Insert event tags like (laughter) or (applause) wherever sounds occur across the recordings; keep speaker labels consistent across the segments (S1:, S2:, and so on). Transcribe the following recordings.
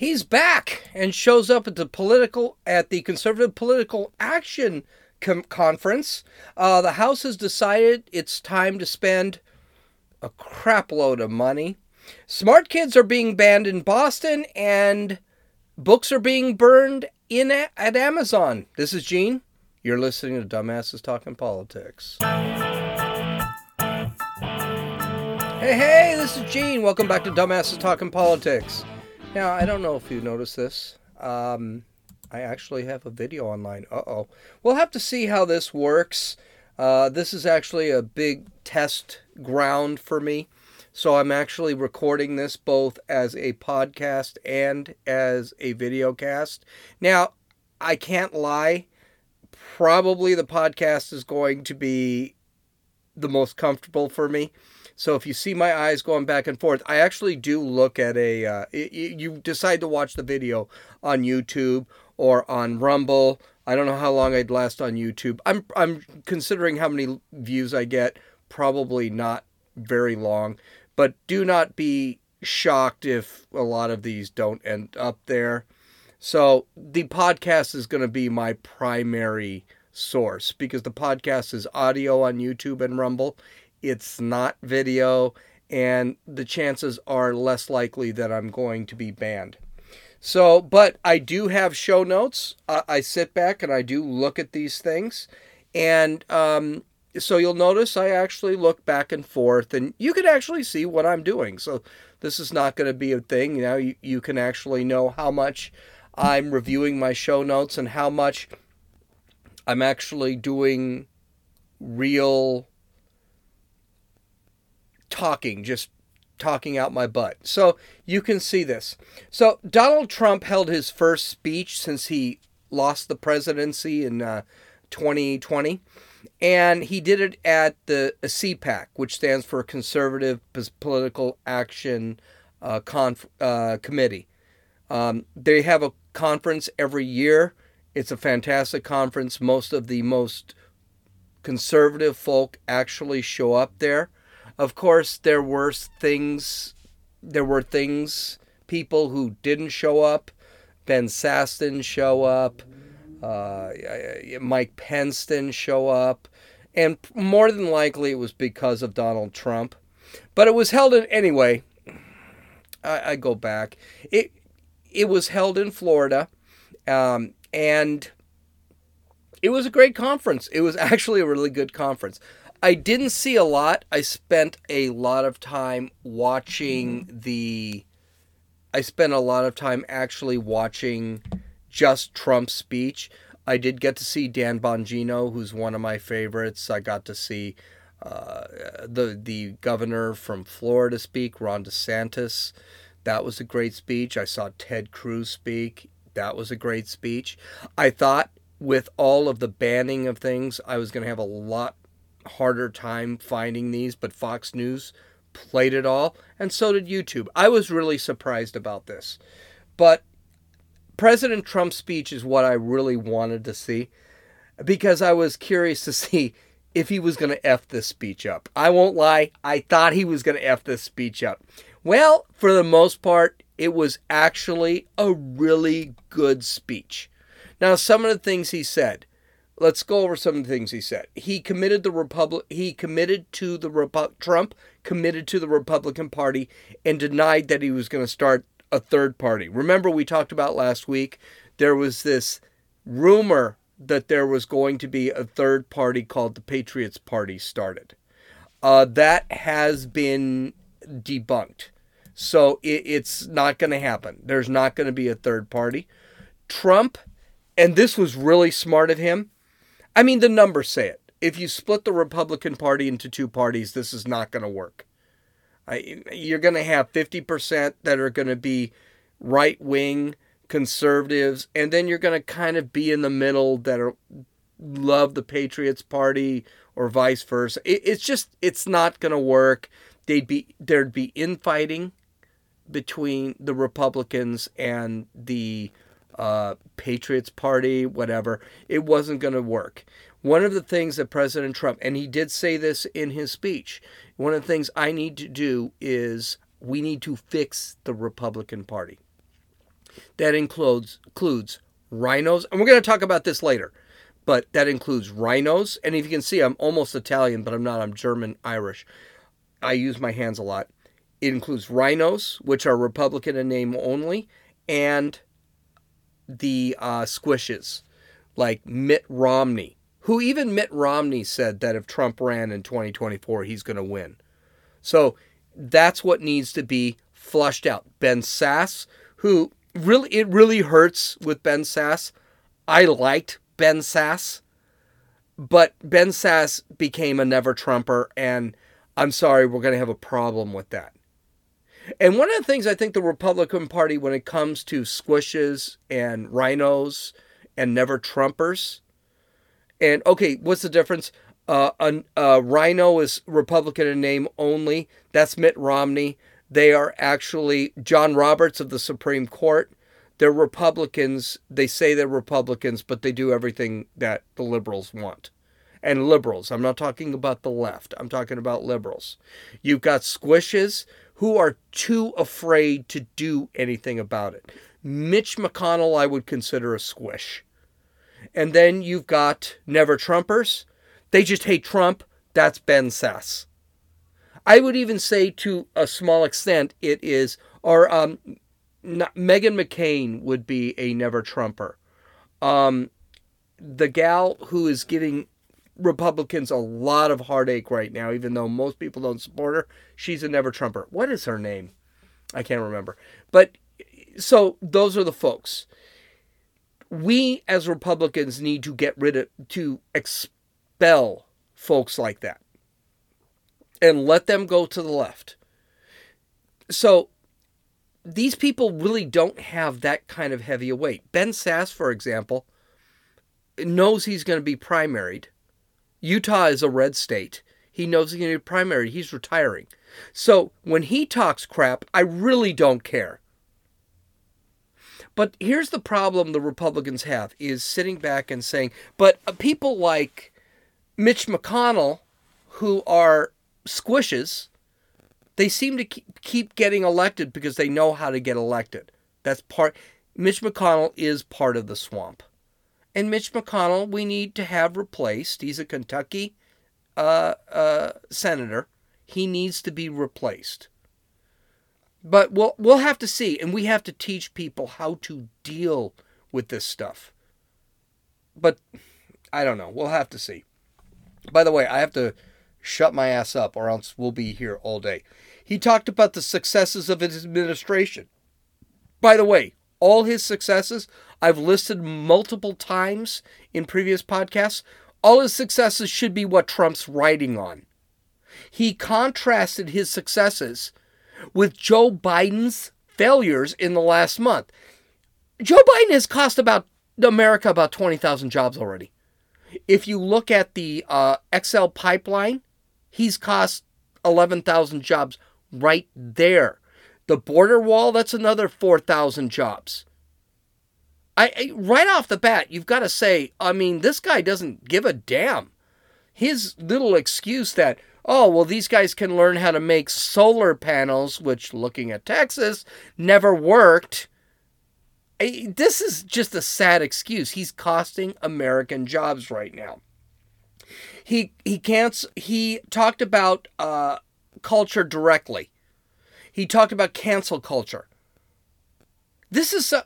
S1: he's back and shows up at the political at the conservative political action com- conference. Uh, the House has decided it's time to spend a crapload of money. Smart kids are being banned in Boston, and books are being burned in a- at Amazon. This is Gene. You're listening to Dumbasses Talking Politics. Hey, hey, this is Gene. Welcome back to Dumbasses Talking Politics. Now, I don't know if you noticed this. Um, I actually have a video online. Uh oh. We'll have to see how this works. Uh, this is actually a big test ground for me. So I'm actually recording this both as a podcast and as a video cast. Now, I can't lie. Probably the podcast is going to be the most comfortable for me. So if you see my eyes going back and forth, I actually do look at a. Uh, you decide to watch the video on YouTube or on Rumble. I don't know how long I'd last on YouTube. I'm I'm considering how many views I get. Probably not very long, but do not be shocked if a lot of these don't end up there. So the podcast is going to be my primary source because the podcast is audio on YouTube and Rumble it's not video, and the chances are less likely that I'm going to be banned. So, but I do have show notes. Uh, I sit back and I do look at these things. And um, so you'll notice I actually look back and forth, and you can actually see what I'm doing. So this is not going to be a thing. You know, you, you can actually know how much I'm reviewing my show notes and how much I'm actually doing real talking, just talking out my butt. So you can see this. So Donald Trump held his first speech since he lost the presidency in uh, 2020. And he did it at the CPAC, which stands for Conservative Political Action uh, Conf- uh, Committee. Um, they have a conference every year. It's a fantastic conference. Most of the most conservative folk actually show up there. Of course, there were things, there were things, people who didn't show up. Ben Sasse didn't show up. Uh, Mike Pence didn't show up. And more than likely, it was because of Donald Trump. But it was held in, anyway. I, I go back. It, it was held in Florida. Um, and it was a great conference. It was actually a really good conference. I didn't see a lot. I spent a lot of time watching the. I spent a lot of time actually watching just Trump's speech. I did get to see Dan Bongino, who's one of my favorites. I got to see uh, the the governor from Florida speak, Ron DeSantis. That was a great speech. I saw Ted Cruz speak. That was a great speech. I thought with all of the banning of things, I was going to have a lot harder time finding these, but Fox News played it all, and so did YouTube. I was really surprised about this. But President Trump's speech is what I really wanted to see because I was curious to (laughs) see if he was going to F this speech up. I won't lie, I thought he was going to F this speech up. Well, for the most part, it was actually a really good speech. Now, some of the things he said, let's go over some of the things he said. He committed the Republic. He committed to the Repu- Trump committed to the Republican Party and denied that he was going to start a third party. Remember, we talked about last week. There was this rumor that there was going to be a third party called the Patriots Party started. Uh, that has been debunked. So it, it's not going to happen. There's not going to be a third party. Trump, and this was really smart of him, I mean, the numbers say it. If you split the Republican Party into two parties, this is not going to work. You're going to have 50% that are going to be right wing conservatives, and then you're going to kind of be in the middle that are love the Patriots Party or vice versa. It, it's just it's not going to work. They'd be there'd be infighting between the Republicans and the uh, Patriots Party, whatever. It wasn't going to work. One of the things that President Trump, and he did say this in his speech, one of the things I need to do is we need to fix the Republican Party. That includes includes rhinos, and we're going to talk about this later. But that includes rhinos, and if you can see, I'm almost Italian, but I'm not. I'm German Irish. I use my hands a lot. It includes rhinos, which are Republican in name only, and the uh, squishes, like Mitt Romney, who even Mitt Romney said that if Trump ran in 2024, he's going to win. So that's what needs to be flushed out. Ben Sasse, who really, it really hurts with Ben Sasse. I liked Ben Sasse, but Ben Sasse became a never Trumper, and I'm sorry, we're going to have a problem with that. And one of the things I think the Republican Party, when it comes to squishes and rhinos and never Trumpers, and okay, what's the difference? Uh, a, a rhino is Republican in name only. That's Mitt Romney. They are actually John Roberts of the Supreme Court. They're Republicans. They say they're Republicans, but they do everything that the liberals want. And liberals, I'm not talking about the left, I'm talking about liberals. You've got squishes who are too afraid to do anything about it. Mitch McConnell, I would consider a squish. And then you've got Never Trumpers. They just hate Trump. That's Ben Sasse. I would even say to a small extent it is, or um, not, Meghan McCain would be a Never Trumper. Um, the gal who is giving Republicans a lot of heartache right now, even though most people don't support her. She's a never Trumper. What is her name? I can't remember. But so those are the folks. We as Republicans need to get rid of, to expel folks like that and let them go to the left. So these people really don't have that kind of heavy a weight. Ben Sasse, for example, knows he's going to be primaried Utah is a red state. He knows he's going to be primary. He's retiring. So when he talks crap, I really don't care. But here's the problem the Republicans have is sitting back and saying, but uh, people like Mitch McConnell, who are squishes, they seem to keep getting elected because they know how to get elected. That's part. Mitch McConnell is part of the swamp. And Mitch McConnell, we need to have replaced. He's a Kentucky uh, uh, senator. He needs to be replaced. But we'll we'll have to see, and we have to teach people how to deal with this stuff. But I don't know. We'll have to see. By the way, I have to shut my ass up, or else we'll be here all day. He talked about the successes of his administration. By the way, all his successes I've listed multiple times in previous podcasts. All his successes should be what Trump's writing on. He contrasted his successes with Joe Biden's failures in the last month. Joe Biden has cost about America about 20,000 jobs already. If you look at the uh, XL pipeline, he's cost 11,000 jobs right there. The border wall, that's another 4,000 jobs. I, I right off the bat, you've got to say, I mean, this guy doesn't give a damn. His little excuse that, oh, well, these guys can learn how to make solar panels, which looking at Texas never worked. This is just a sad excuse. He's costing American jobs right now. He he can't. He talked about uh, culture directly. He talked about cancel culture. This is, uh,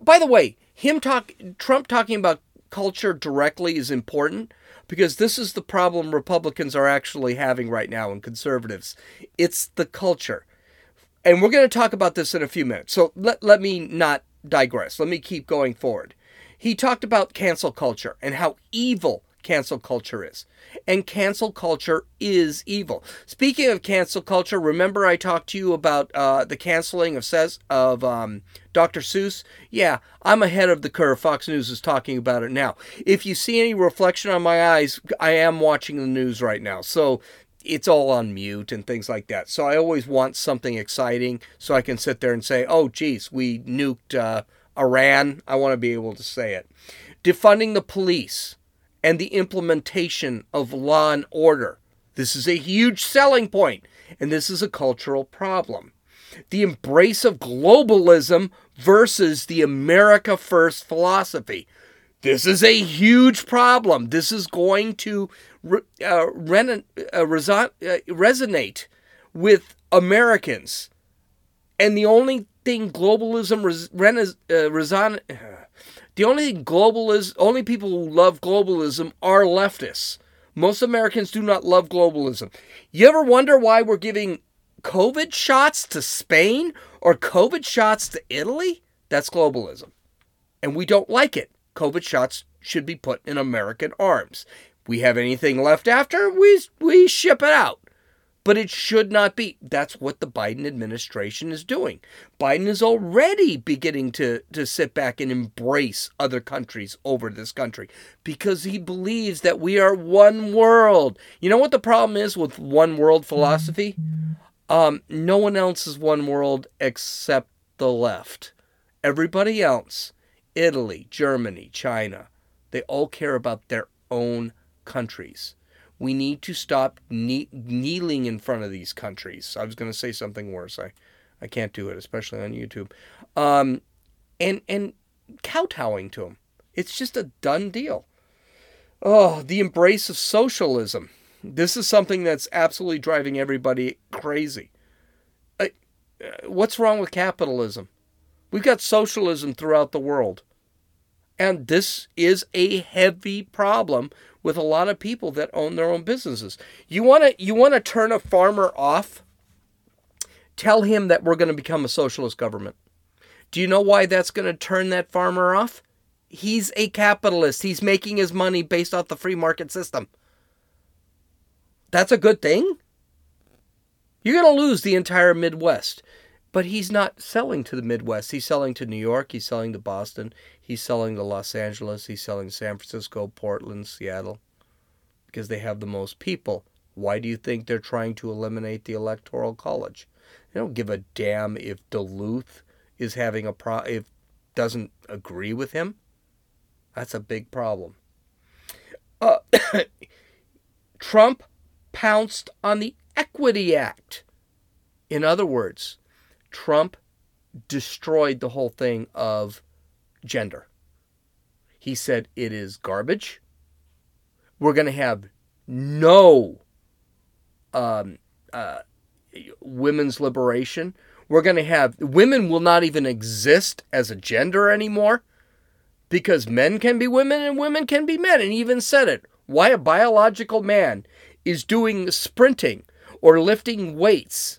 S1: by the way, him talk Trump talking about culture directly is important because this is the problem Republicans are actually having right now and conservatives. It's the culture. And we're going to talk about this in a few minutes. So let, let me not digress. Let me keep going forward. He talked about cancel culture and how evil cancel culture is. And cancel culture is evil. Speaking of cancel culture, remember I talked to you about uh, the canceling of says of um, Dr. Seuss? Yeah, I'm ahead of the curve. Fox News is talking about it now. If you see any reflection on my eyes, I am watching the news right now. So it's all on mute and things like that. So I always want something exciting so I can sit there and say, oh, geez, we nuked uh, Iran. I want to be able to say it. Defunding the police and the implementation of law and order. This is a huge selling point, and this is a cultural problem. The embrace of globalism versus the America First philosophy. This is a huge problem. This is going to uh, re- uh, reson- uh, resonate with Americans. And the only thing globalism res- uh, reson- the only globalism, only people who love globalism are leftists. Most Americans do not love globalism. You ever wonder why we're giving COVID shots to Spain or COVID shots to Italy? That's globalism. And we don't like it. COVID shots should be put in American arms. We have anything left after, we, we ship it out but it should not be. That's what the Biden administration is doing. Biden is already beginning to, to sit back and embrace other countries over this country because he believes that we are one world. You know what the problem is with one world philosophy? Um, no one else is one world except the left. Everybody else, Italy, Germany, China, they all care about their own countries. We need to stop kne- kneeling in front of these countries. I was going to say something worse. I, I can't do it, especially on YouTube. Um, and and kowtowing to them. It's just a done deal. Oh, the embrace of socialism. This is something that's absolutely driving everybody crazy. Uh, what's wrong with capitalism? We've got socialism throughout the world. And this is a heavy problem with a lot of people that own their own businesses. You want to you want to turn a farmer off? Tell him that we're going to become a socialist government. Do you know why that's going to turn that farmer off? He's a capitalist. He's making his money based off the free market system. That's a good thing. You're going to lose the entire Midwest. But he's not selling to the Midwest. He's selling to New York. He's selling to Boston. He's selling to Los Angeles, he's selling San Francisco, Portland, Seattle, because they have the most people. Why do you think they're trying to eliminate the electoral college? They don't give a damn if Duluth is having a pro if doesn't agree with him. That's a big problem. Uh, (coughs) Trump pounced on the Equity Act. In other words, Trump destroyed the whole thing of gender. He said it is garbage. We're going to have no um, uh, women's liberation. We're going to have women will not even exist as a gender anymore because men can be women and women can be men. And he even said it. Why a biological man is doing sprinting or lifting weights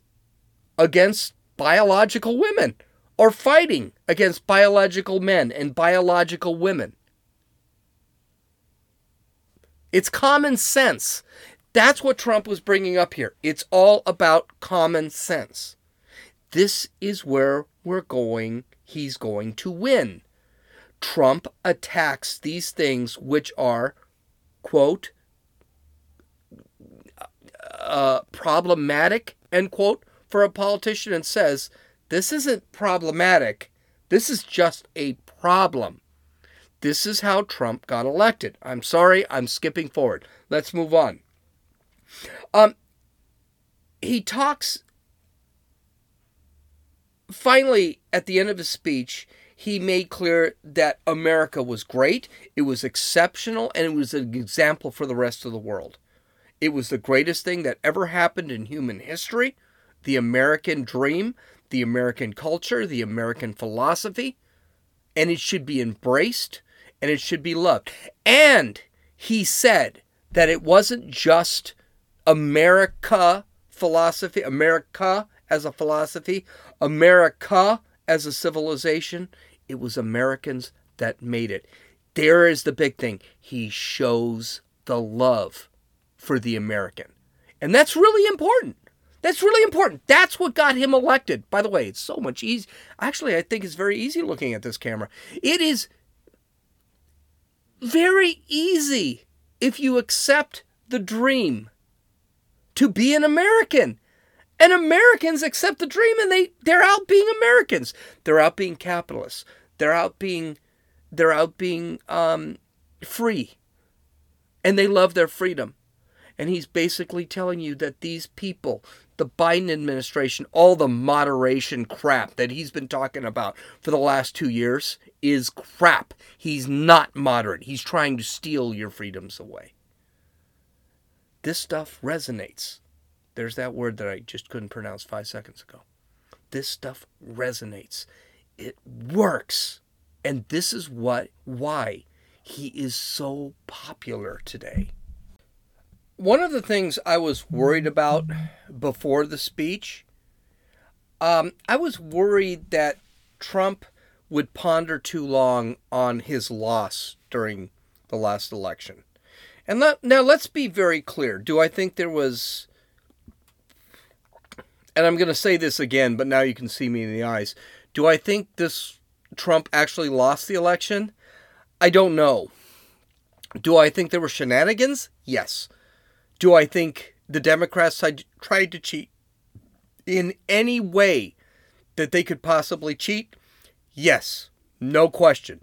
S1: against biological women or fighting against biological men and biological women. It's common sense. That's what Trump was bringing up here. It's all about common sense. This is where we're going. He's going to win. Trump attacks these things which are, quote, uh, problematic, end quote, for a politician and says this isn't problematic. This is just a problem. This is how Trump got elected. I'm sorry, I'm skipping forward. Let's move on. Um, he talks. Finally, at the end of his speech, he made clear that America was great, it was exceptional, and it was an example for the rest of the world. It was the greatest thing that ever happened in human history, the American dream the American culture, the American philosophy, and it should be embraced and it should be loved. And he said that it wasn't just America philosophy, America as a philosophy, America as a civilization. It was Americans that made it. There is the big thing. He shows the love for the American. And that's really important. That's really important. That's what got him elected. By the way, it's so much easy. Actually, I think it's very easy looking at this camera. It is very easy if you accept the dream to be an American. And Americans accept the dream and they, they're out being Americans. They're out being capitalists. They're out being they're out being um, free. And they love their freedom. And he's basically telling you that these people, the Biden administration, all the moderation crap that he's been talking about for the last two years is crap. He's not moderate. He's trying to steal your freedoms away. This stuff resonates. There's that word that I just couldn't pronounce five seconds ago. This stuff resonates. It works. And this is what why he is so popular today. One of the things I was worried about before the speech, um, I was worried that Trump would ponder too long on his loss during the last election. And let, now let's be very clear. Do I think there was and I'm going to say this again, but now you can see me in the eyes. Do I think this Trump actually lost the election? I don't know. Do I think there were shenanigans? Yes. Do I think the Democrats tried to cheat in any way that they could possibly cheat? Yes. No question.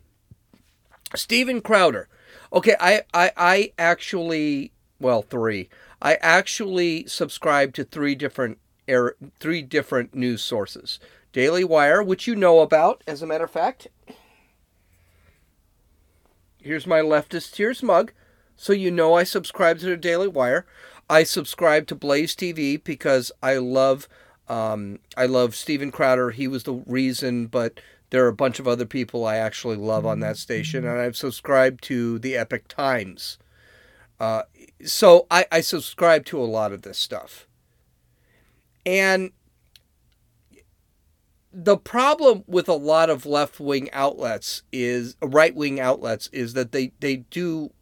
S1: Steven Crowder. Okay, I, I, I actually, well, three. I actually subscribe to three different air, three different news sources. Daily Wire, which you know about, as a matter of fact. Here's my leftist tears mug, so you know I subscribe to the Daily Wire. I subscribe to Blaze TV because I love um, I love Steven Crowder. He was the reason, but there are a bunch of other people I actually love on that station, and I've subscribed to the Epoch Times. Uh, so I, I subscribe to a lot of this stuff. And the problem with a lot of left wing outlets is right wing outlets is that they, they do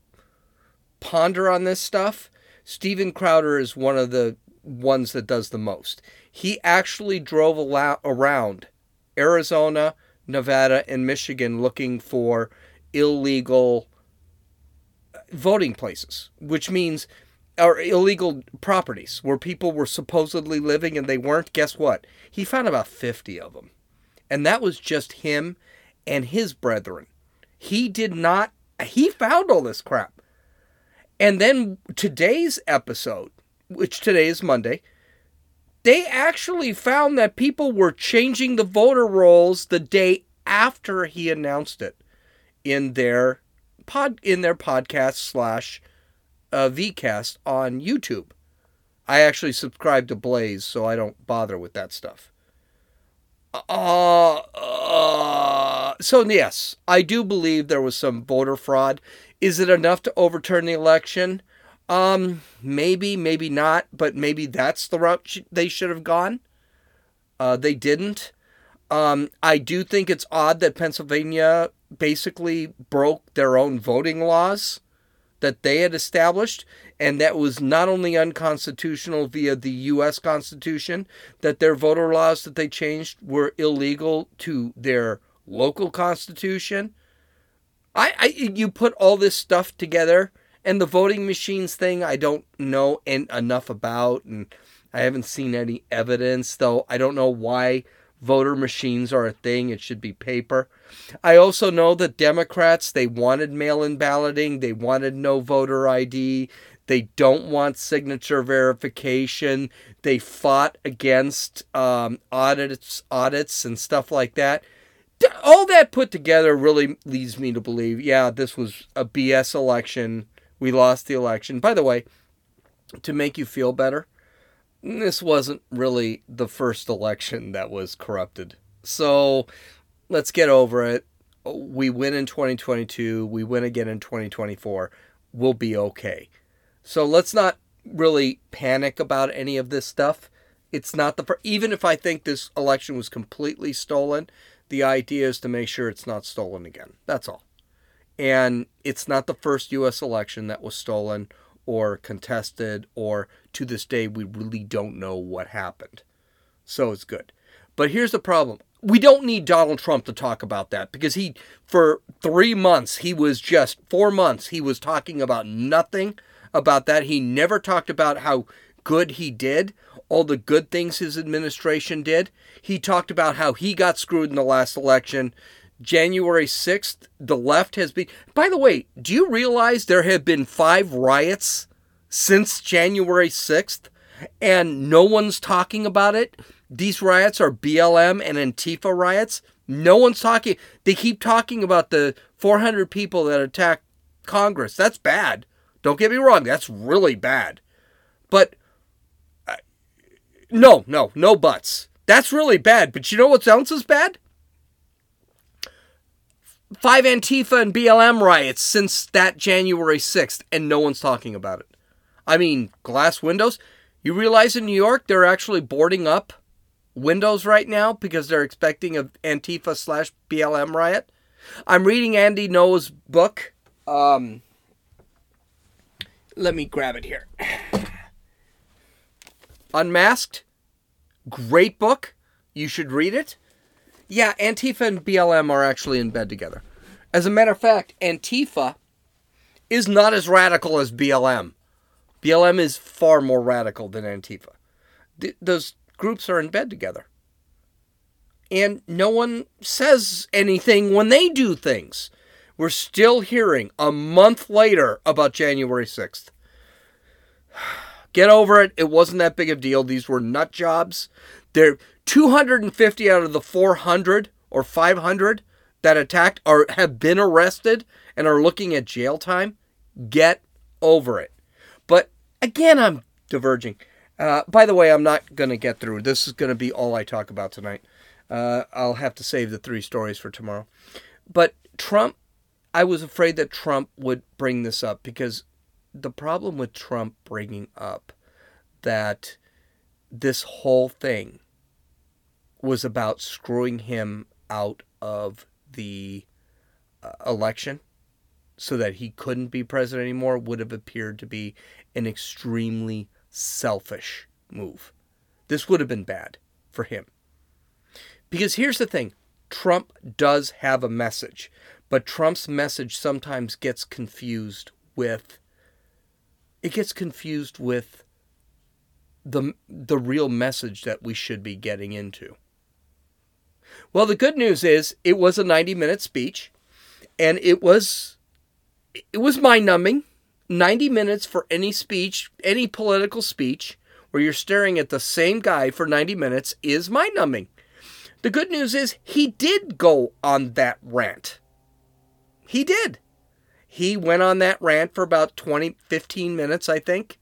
S1: ponder on this stuff. Steven Crowder is one of the ones that does the most. He actually drove around Arizona, Nevada, and Michigan looking for illegal uh, voting places, which means or illegal properties where people were supposedly living and they weren't, guess what? He found about 50 of them. And that was just him and his brethren. He did not, he found all this crap. And then today's episode, which today is Monday, they actually found that people were changing the voter rolls the day after he announced it in their pod in their podcast slash uh, VCast on YouTube. I actually subscribe to Blaze, so I don't bother with that stuff. Uh, uh, so, yes, I do believe there was some voter fraud. Is it enough to overturn the election? Um, maybe, maybe not, but maybe that's the route they should have gone. Uh, they didn't. Um, I do think it's odd that Pennsylvania basically broke their own voting laws that they had established, and that was not only unconstitutional via the U.S. Constitution, that their voter laws that they changed were illegal to their local constitution. I, I you put all this stuff together, and the voting machines thing, I don't know enough about, and I haven't seen any evidence, though I don't know why voter machines are a thing. It should be paper. I also know that Democrats, they wanted mail in balloting, they wanted no voter ID, they don't want signature verification. They fought against um, audits, audits and stuff like that. All that put together really leads me to believe, yeah, this was a BS election. We lost the election. By the way, to make you feel better, this wasn't really the first election that was corrupted. So let's get over it. We win in 2022, we win again in 2024. We'll be okay. So let's not really panic about any of this stuff. It's not the even if I think this election was completely stolen, the idea is to make sure it's not stolen again. That's all. And it's not the first US election that was stolen or contested, or to this day, we really don't know what happened. So it's good. But here's the problem we don't need Donald Trump to talk about that because he, for three months, he was just four months, he was talking about nothing about that. He never talked about how good he did, all the good things his administration did. He talked about how he got screwed in the last election. January 6th, the left has been. By the way, do you realize there have been five riots since January 6th and no one's talking about it. These riots are BLM and Antifa riots. No one's talking. They keep talking about the 400 people that attacked Congress. That's bad. Don't get me wrong. That's really bad. But no, no, no buts. That's really bad. But you know what else is bad? Five Antifa and BLM riots since that January 6th, and no one's talking about it. I mean, glass windows. You realize in New York they're actually boarding up windows right now because they're expecting a Antifa slash BLM riot. I'm reading Andy Ngo's book. Um, let me grab it here. Unmasked. Great book. You should read it. Yeah, Antifa and BLM are actually in bed together. As a matter of fact, Antifa is not as radical as BLM. BLM is far more radical than Antifa. Th- those groups are in bed together. And no one says anything when they do things. We're still hearing a month later about January 6th. Get over it. It wasn't that big of a deal. These were nut jobs. They're 250 out of the 400 or 500 that attacked are have been arrested and are looking at jail time. Get over it. But again, I'm diverging. Uh, by the way, I'm not going to get through. This is going to be all I talk about tonight. Uh, I'll have to save the three stories for tomorrow. But Trump, I was afraid that Trump would bring this up because the problem with Trump bringing up that this whole thing was about screwing him out of the uh, election so that he couldn't be president anymore would have appeared to be an extremely selfish move. This would have been bad for him. Because here's the thing Trump does have a message, but Trump's message sometimes gets confused with it gets confused with the the real message that we should be getting into. Well, the good news is it was a 90-minute speech and it was it was mind-numbing. 90 minutes for any speech, any political speech where you're staring at the same guy for 90 minutes is mind-numbing. The good news is he did go on that rant. He did. He went on that rant for about 20, 15 minutes, I think.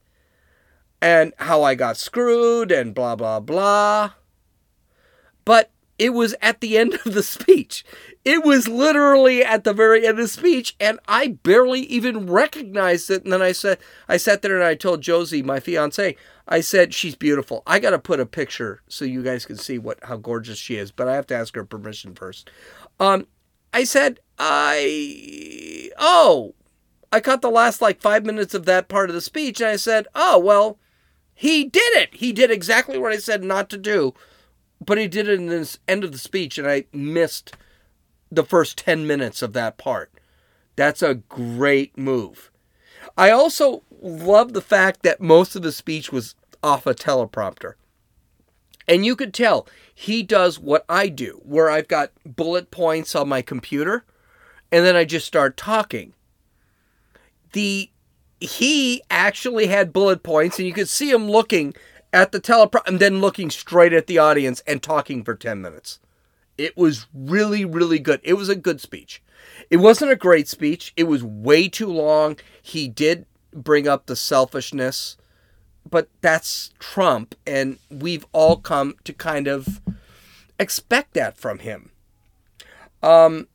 S1: And how I got screwed and blah, blah, blah. But it was at the end of the (laughs) speech. It was literally at the very end of the speech, and I barely even recognized it. And then I said, I sat there and I told Josie, my fiance, I said, she's beautiful. I got to put a picture so you guys can see what how gorgeous she is, but I have to ask her permission first. Um, I said, I, oh, I caught the last like five minutes of that part of the speech, and I said, oh, well, he did it. He did exactly what I said not to do, but he did it in the end of the speech, and I missed the first 10 minutes of that part. That's a great move. I also love the fact that most of the speech was off a teleprompter. And you could tell he does what I do, where I've got bullet points on my computer and then I just start talking. The he actually had bullet points and you could see him looking at the teleprompter and then looking straight at the audience and talking for 10 minutes. It was really really good. It was a good speech. It wasn't a great speech. It was way too long. He did bring up the selfishness but that's Trump, and we've all come to kind of expect that from him. Um,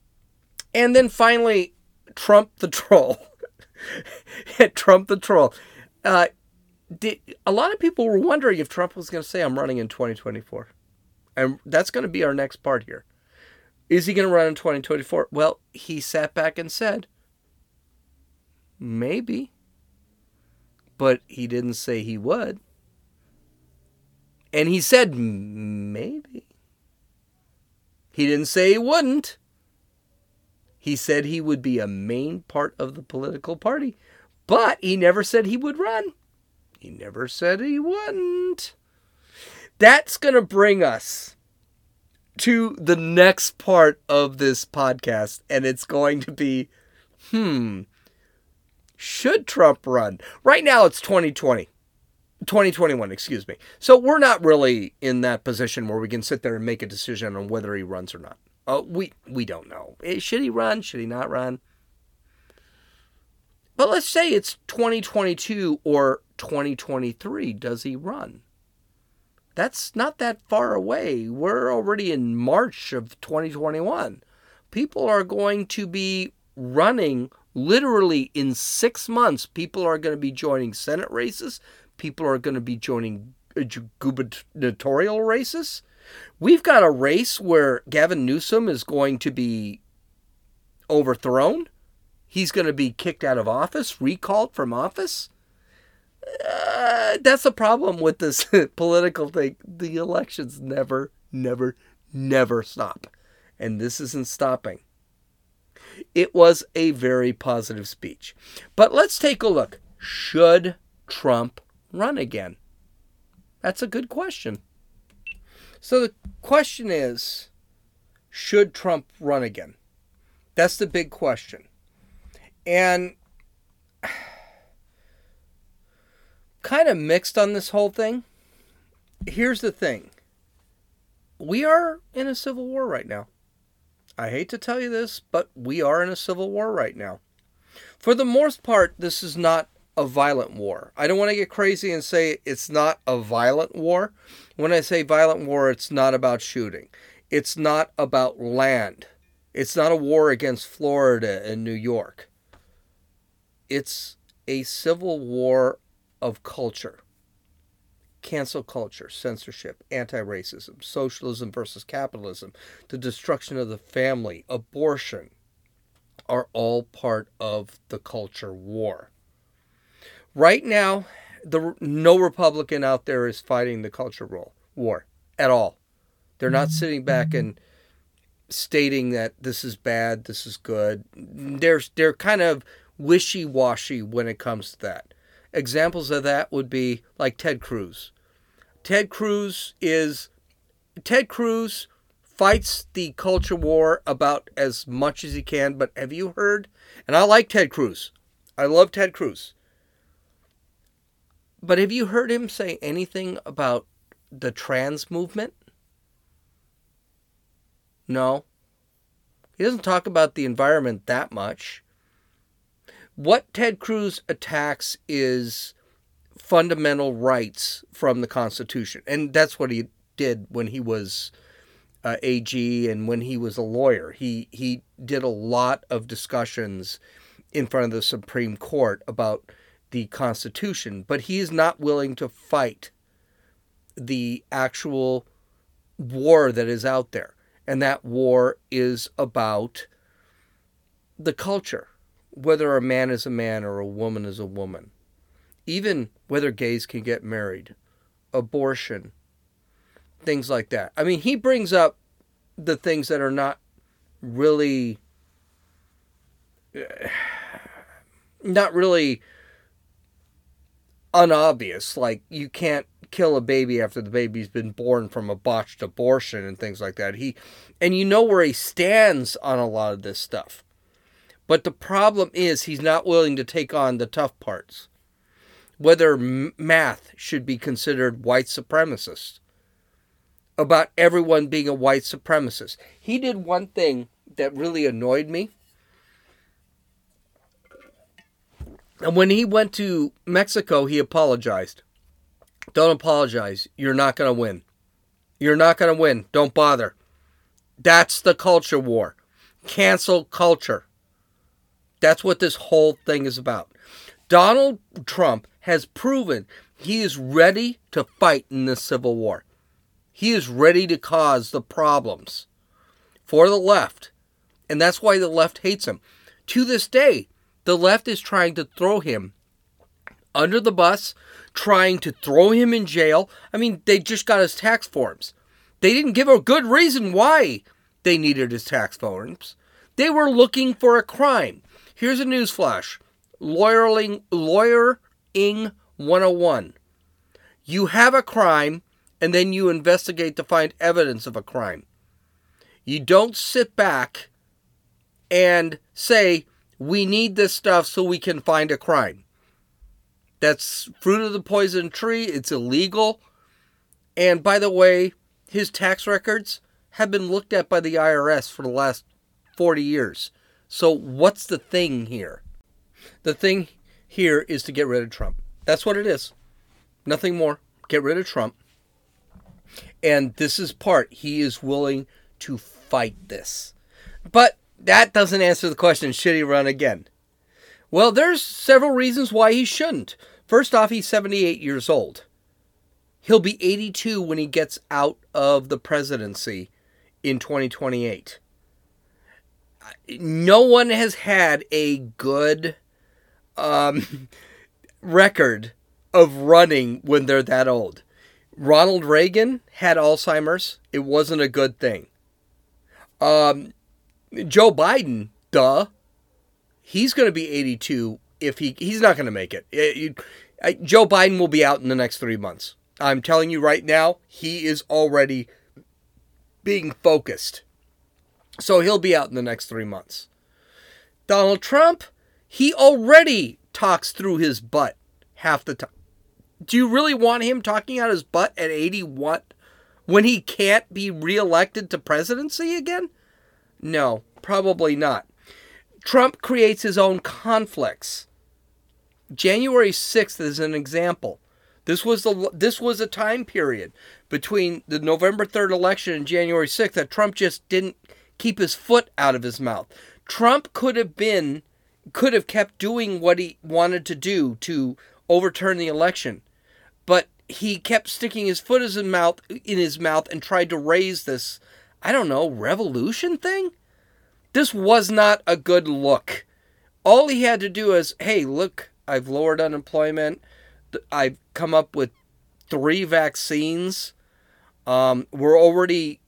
S1: and then finally, Trump the (laughs) troll. (laughs) Trump the troll. Uh, did, a lot of people were wondering if Trump was going to say, I'm running in 2024. And that's going to be our next part here. Is he going to run in 2024? Well, he sat back and said, maybe but he didn't say he would. And he said maybe. He didn't say he wouldn't. He said he would be a main part of the political party, but he never said he would run. He never said he wouldn't. That's going to bring us to the next part of this podcast, and it's going to be hmm, Should Trump run? Right now it's 2020. 2021, excuse me. So we're not really in that position where we can sit there and make a decision on whether he runs or not. Uh, we we don't know. Eh, should he run? Should he not run? But let's say it's 2022 or 2023. Does he run? That's not that far away. We're already in March of 2021. People are going to be running literally in six months. People are going to be joining Senate races. People are going to be joining uh, gubernatorial races. We've got a race where Gavin Newsom is going to be overthrown. He's going to be kicked out of office, recalled from office. Uh, that's the problem with this (laughs) political thing. The elections never, never, never stop. And this isn't stopping. It was a very positive speech. But let's take a look. Should Trump run again? That's a good question. So the question is should Trump run again? That's the big question. And (sighs) kind of mixed on this whole thing. Here's the thing we are in a civil war right now. I hate to tell you this, but we are in a civil war right now. For the most part, this is not a violent war. I don't want to get crazy and say it's not a violent war. When I say violent war, it's not about shooting, it's not about land, it's not a war against Florida and New York. It's a civil war of culture cancel culture, censorship, anti racism, socialism versus capitalism, the destruction of the family, abortion are all part of the culture war. Right now, the, no Republican out there is fighting the culture war at all. They're not mm-hmm. sitting back mm-hmm. and stating that this is bad, this is good. They're, they're kind of wishy washy when it comes to that. Examples of that would be like Ted Cruz. Ted Cruz is Ted Cruz fights the culture war about as much as he can, but have you heard? And I like Ted Cruz. I love Ted Cruz. But have you heard him say anything about the trans movement? No. He doesn't talk about the environment that much. What Ted Cruz attacks is fundamental rights from the Constitution. And that's what he did when he was uh, AG and when he was a lawyer. He, he did a lot of discussions in front of the Supreme Court about the Constitution, but he is not willing to fight the actual war that is out there. And that war is about the culture, whether a man is a man or a woman is a woman even whether gays can get married, abortion, things like that. I mean, he brings up the things that are not really (sighs) not really unobvious like you can't kill a baby after the baby's been born from a botched abortion and things like that he and you know where he stands on a lot of this stuff but the problem is he's not willing to take on the tough parts whether math should be considered white supremacist, about everyone being a white supremacist. He did one thing that really annoyed me. And when he went to Mexico, he apologized. Don't apologize. You're not going to win. You're not going to win. Don't bother. That's the culture war. Cancel culture. That's what this whole thing is about. Donald Trump has proven he is ready to fight in this civil war. He is ready to cause the problems for the left. And that's why the left hates him. To this day, the left is trying to throw him under the bus, trying to throw him in jail. I mean, they just got his tax forms. They didn't give a good reason why they needed his tax forms. They were looking for a crime. Here's a newsflash. Lawyering, lawyer Ing 101. You have a crime and then you investigate to find evidence of a crime. You don't sit back and say, We need this stuff so we can find a crime. That's fruit of the poison tree. It's illegal. And by the way, his tax records have been looked at by the IRS for the last 40 years. So what's the thing here? The thing here is to get rid of Trump. That's what it is. Nothing more. Get rid of Trump. And this is part. He is willing to fight this. But that doesn't answer the question should he run again? Well, there's several reasons why he shouldn't. First off, he's 78 years old. He'll be 82 when he gets out of the presidency in 2028. No one has had a good um, (laughs) record of running when they're that old. Ronald Reagan had Alzheimer's. It wasn't a good thing. Um, Joe Biden, duh, he's going to be 82 if he he's not going to make it. it you, Joe Biden will be out in the next three months. I'm telling you right now, he is already being focused. So he'll be out in the next three months. Donald Trump, he already talks through his butt half the time. Do you really want him talking out his butt at 81 when he can't be reelected to presidency again? No, probably not. Trump creates his own conflicts. January 6th is an example. This was the this was a time period between the November 3rd election and January 6th that Trump just didn't keep his foot out of his mouth. Trump could have been could have kept doing what he wanted to do to overturn the election. But he kept sticking his foot in his mouth in his mouth and tried to raise this I don't know, revolution thing? This was not a good look. All he had to do is, hey, look, I've lowered unemployment. I've come up with three vaccines. Um, we're already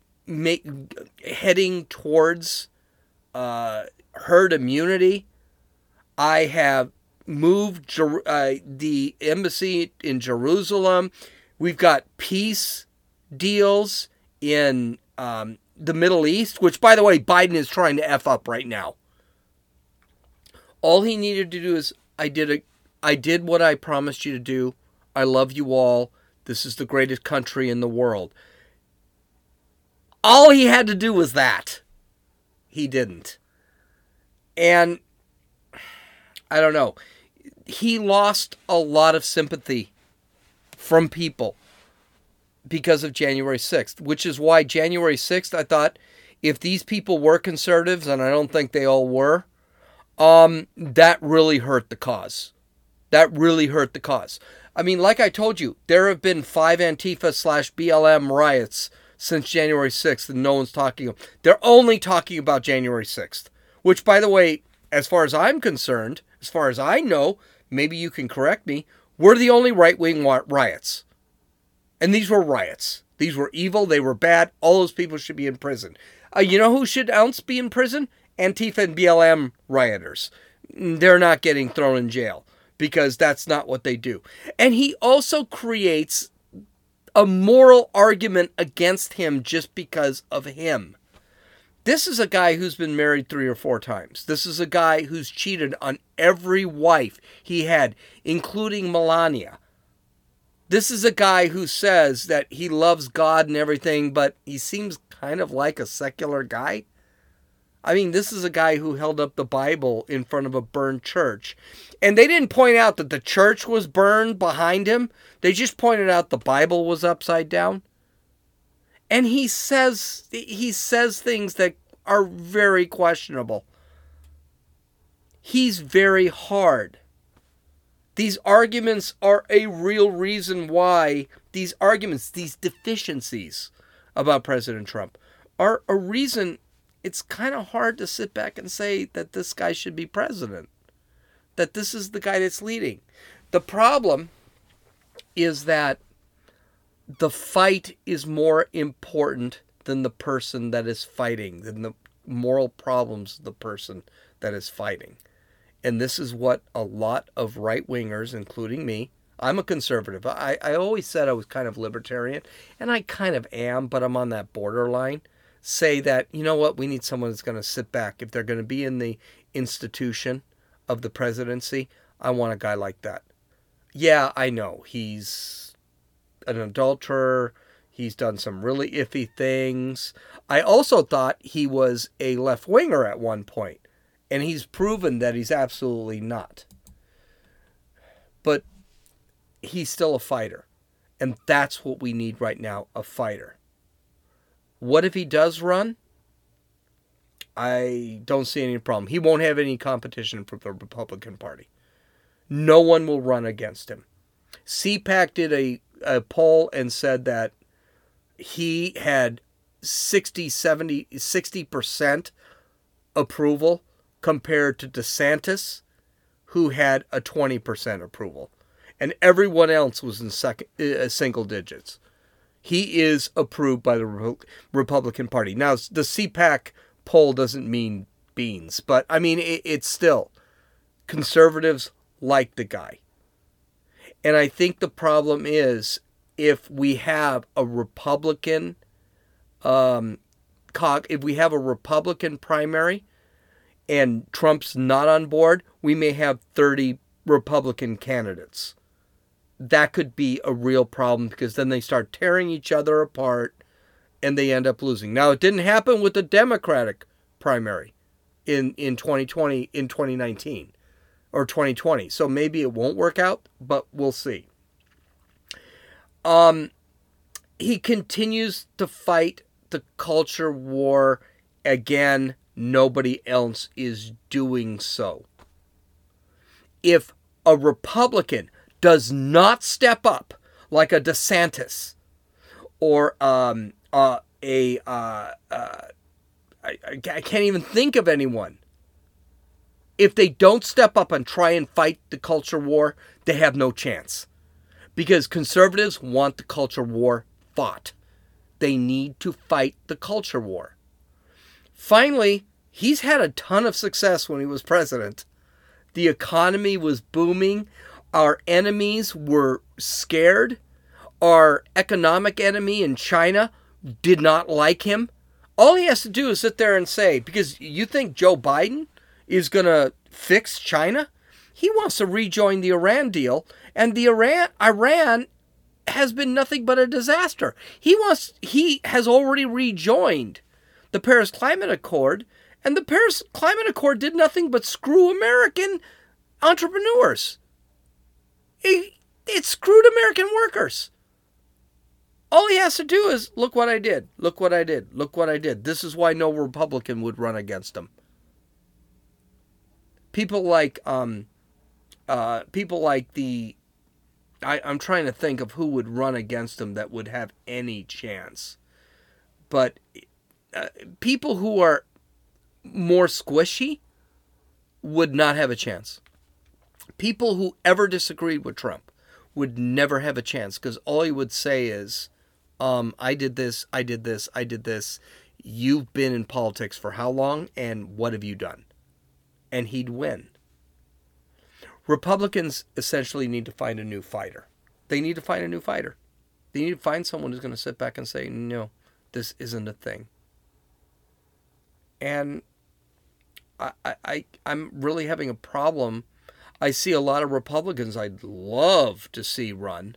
S1: heading towards uh, herd immunity. I have moved Jer- uh, the embassy in Jerusalem. We've got peace deals in um, the Middle East, which, by the way, Biden is trying to F up right now. All he needed to do is, I did a, I did what I promised you to do. I love you all. This is the greatest country in the world. All he had to do was that. He didn't. And I don't know. He lost a lot of sympathy from people because of January 6th, which is why January 6th, I thought if these people were conservatives, and I don't think they all were, um, that really hurt the cause. That really hurt the cause. I mean, like I told you, there have been five Antifa slash BLM riots since January 6th, and no one's talking. They're only talking about January 6th, which, by the way, as far as I'm concerned, as far as I know, maybe you can correct me, were the only right wing riots. And these were riots. These were evil. They were bad. All those people should be in prison. Uh, you know who should ounce be in prison? Antifa and BLM rioters. They're not getting thrown in jail because that's not what they do. And he also creates a moral argument against him just because of him. This is a guy who's been married three or four times. This is a guy who's cheated on every wife he had, including Melania. This is a guy who says that he loves God and everything, but he seems kind of like a secular guy. I mean, this is a guy who held up the Bible in front of a burned church. And they didn't point out that the church was burned behind him. They just pointed out the Bible was upside down. And he says he says things that are very questionable. He's very hard. These arguments are a real reason why these arguments, these deficiencies about President Trump, are a reason it's kind of hard to sit back and say that this guy should be president, that this is the guy that's leading. The problem is that the fight is more important than the person that is fighting, than the moral problems of the person that is fighting. And this is what a lot of right wingers, including me, I'm a conservative. I, I always said I was kind of libertarian, and I kind of am, but I'm on that borderline. say that, you know what, we need someone that's going to sit back. If they're going to be in the institution of the presidency, I want a guy like that. Yeah, I know. He's an adulterer. He's done some really iffy things. I also thought he was a left winger at one point, and he's proven that he's absolutely not. But he's still a fighter, and that's what we need right now a fighter. What if he does run? I don't see any problem. He won't have any competition from the Republican Party. No one will run against him. CPAC did a, a poll and said that he had 60, 70, 60% approval compared to DeSantis, who had a 20% approval. And everyone else was in second, uh, single digits. He is approved by the Republican Party. Now, the CPAC poll doesn't mean beans, but I mean, it, it's still conservatives like the guy. And I think the problem is if we have a Republican, um, if we have a Republican primary and Trump's not on board, we may have 30 Republican candidates. That could be a real problem because then they start tearing each other apart and they end up losing. Now, it didn't happen with the Democratic primary in, in 2020, in 2019 or 2020. So maybe it won't work out, but we'll see. Um, he continues to fight the culture war. Again, nobody else is doing so. If a Republican does not step up like a DeSantis or um, uh, a uh, uh, I, I can't even think of anyone. If they don't step up and try and fight the culture war, they have no chance because conservatives want the culture war fought. They need to fight the culture war. Finally, he's had a ton of success when he was president. The economy was booming. Our enemies were scared. Our economic enemy in China did not like him. All he has to do is sit there and say, because you think Joe Biden is going to fix China? He wants to rejoin the Iran deal, and the Iran Iran has been nothing but a disaster. He wants he has already rejoined the Paris Climate Accord, and the Paris Climate Accord did nothing but screw American entrepreneurs. It, it screwed American workers. All he has to do is look what I did. Look what I did. Look what I did. This is why no Republican would run against him. People like um, uh, people like the I, I'm trying to think of who would run against him that would have any chance. But people who are more squishy would not have a chance. People who ever disagreed with Trump would never have a chance because all he would say is, um, I did this, I did this, I did this. You've been in politics for how long and what have you done? And he'd win. Republicans essentially need to find a new fighter. They need to find a new fighter. They need to find someone who's going to sit back and say, no, this isn't a thing. And I, I, I'm really having a problem. I see a lot of Republicans I'd love to see run,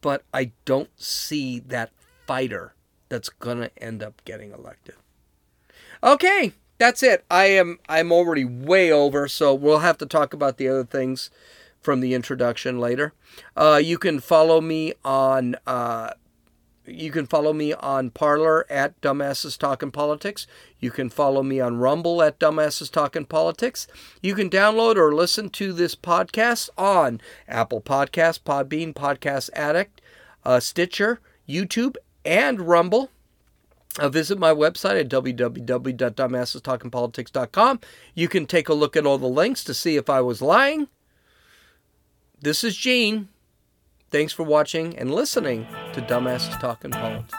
S1: but I don't see that fighter that's to end up getting elected. Okay, that's it. I am I'm already way over, so we'll have to talk about the other things from the introduction later. Uh, you can follow me on uh, you can follow me on Parler at Dumbasses Talking Politics. You can follow me on Rumble at Dumbasses Talking Politics. You can download or listen to this podcast on Apple Podcasts, Podbean, Podcast Addict, uh, Stitcher, YouTube, and Rumble. Uh, visit my website at www.dumbassestalkingpolitics.com. You can take a look at all the links to see if I was lying. This is Gene. Thanks for watching and listening to Dumbass Talking Politics.